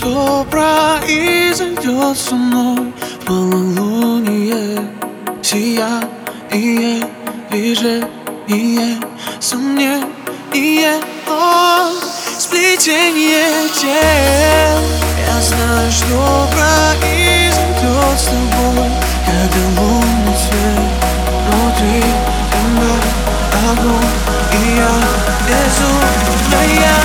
что произойдет со мной в полнолуние Сияние, движение, сомнение О, сплетение тел. Я знаю, что произойдет с тобой Когда лунный свет внутри меня Огонь, и я безумная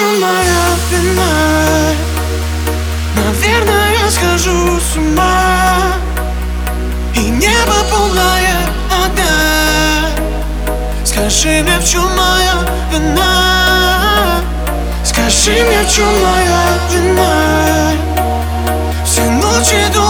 Ночью моя вина Наверное, я схожу с ума. И небо полное одна Скажи мне, в чем моя вина? Скажи мне, в чем моя вина? Все ночи думаю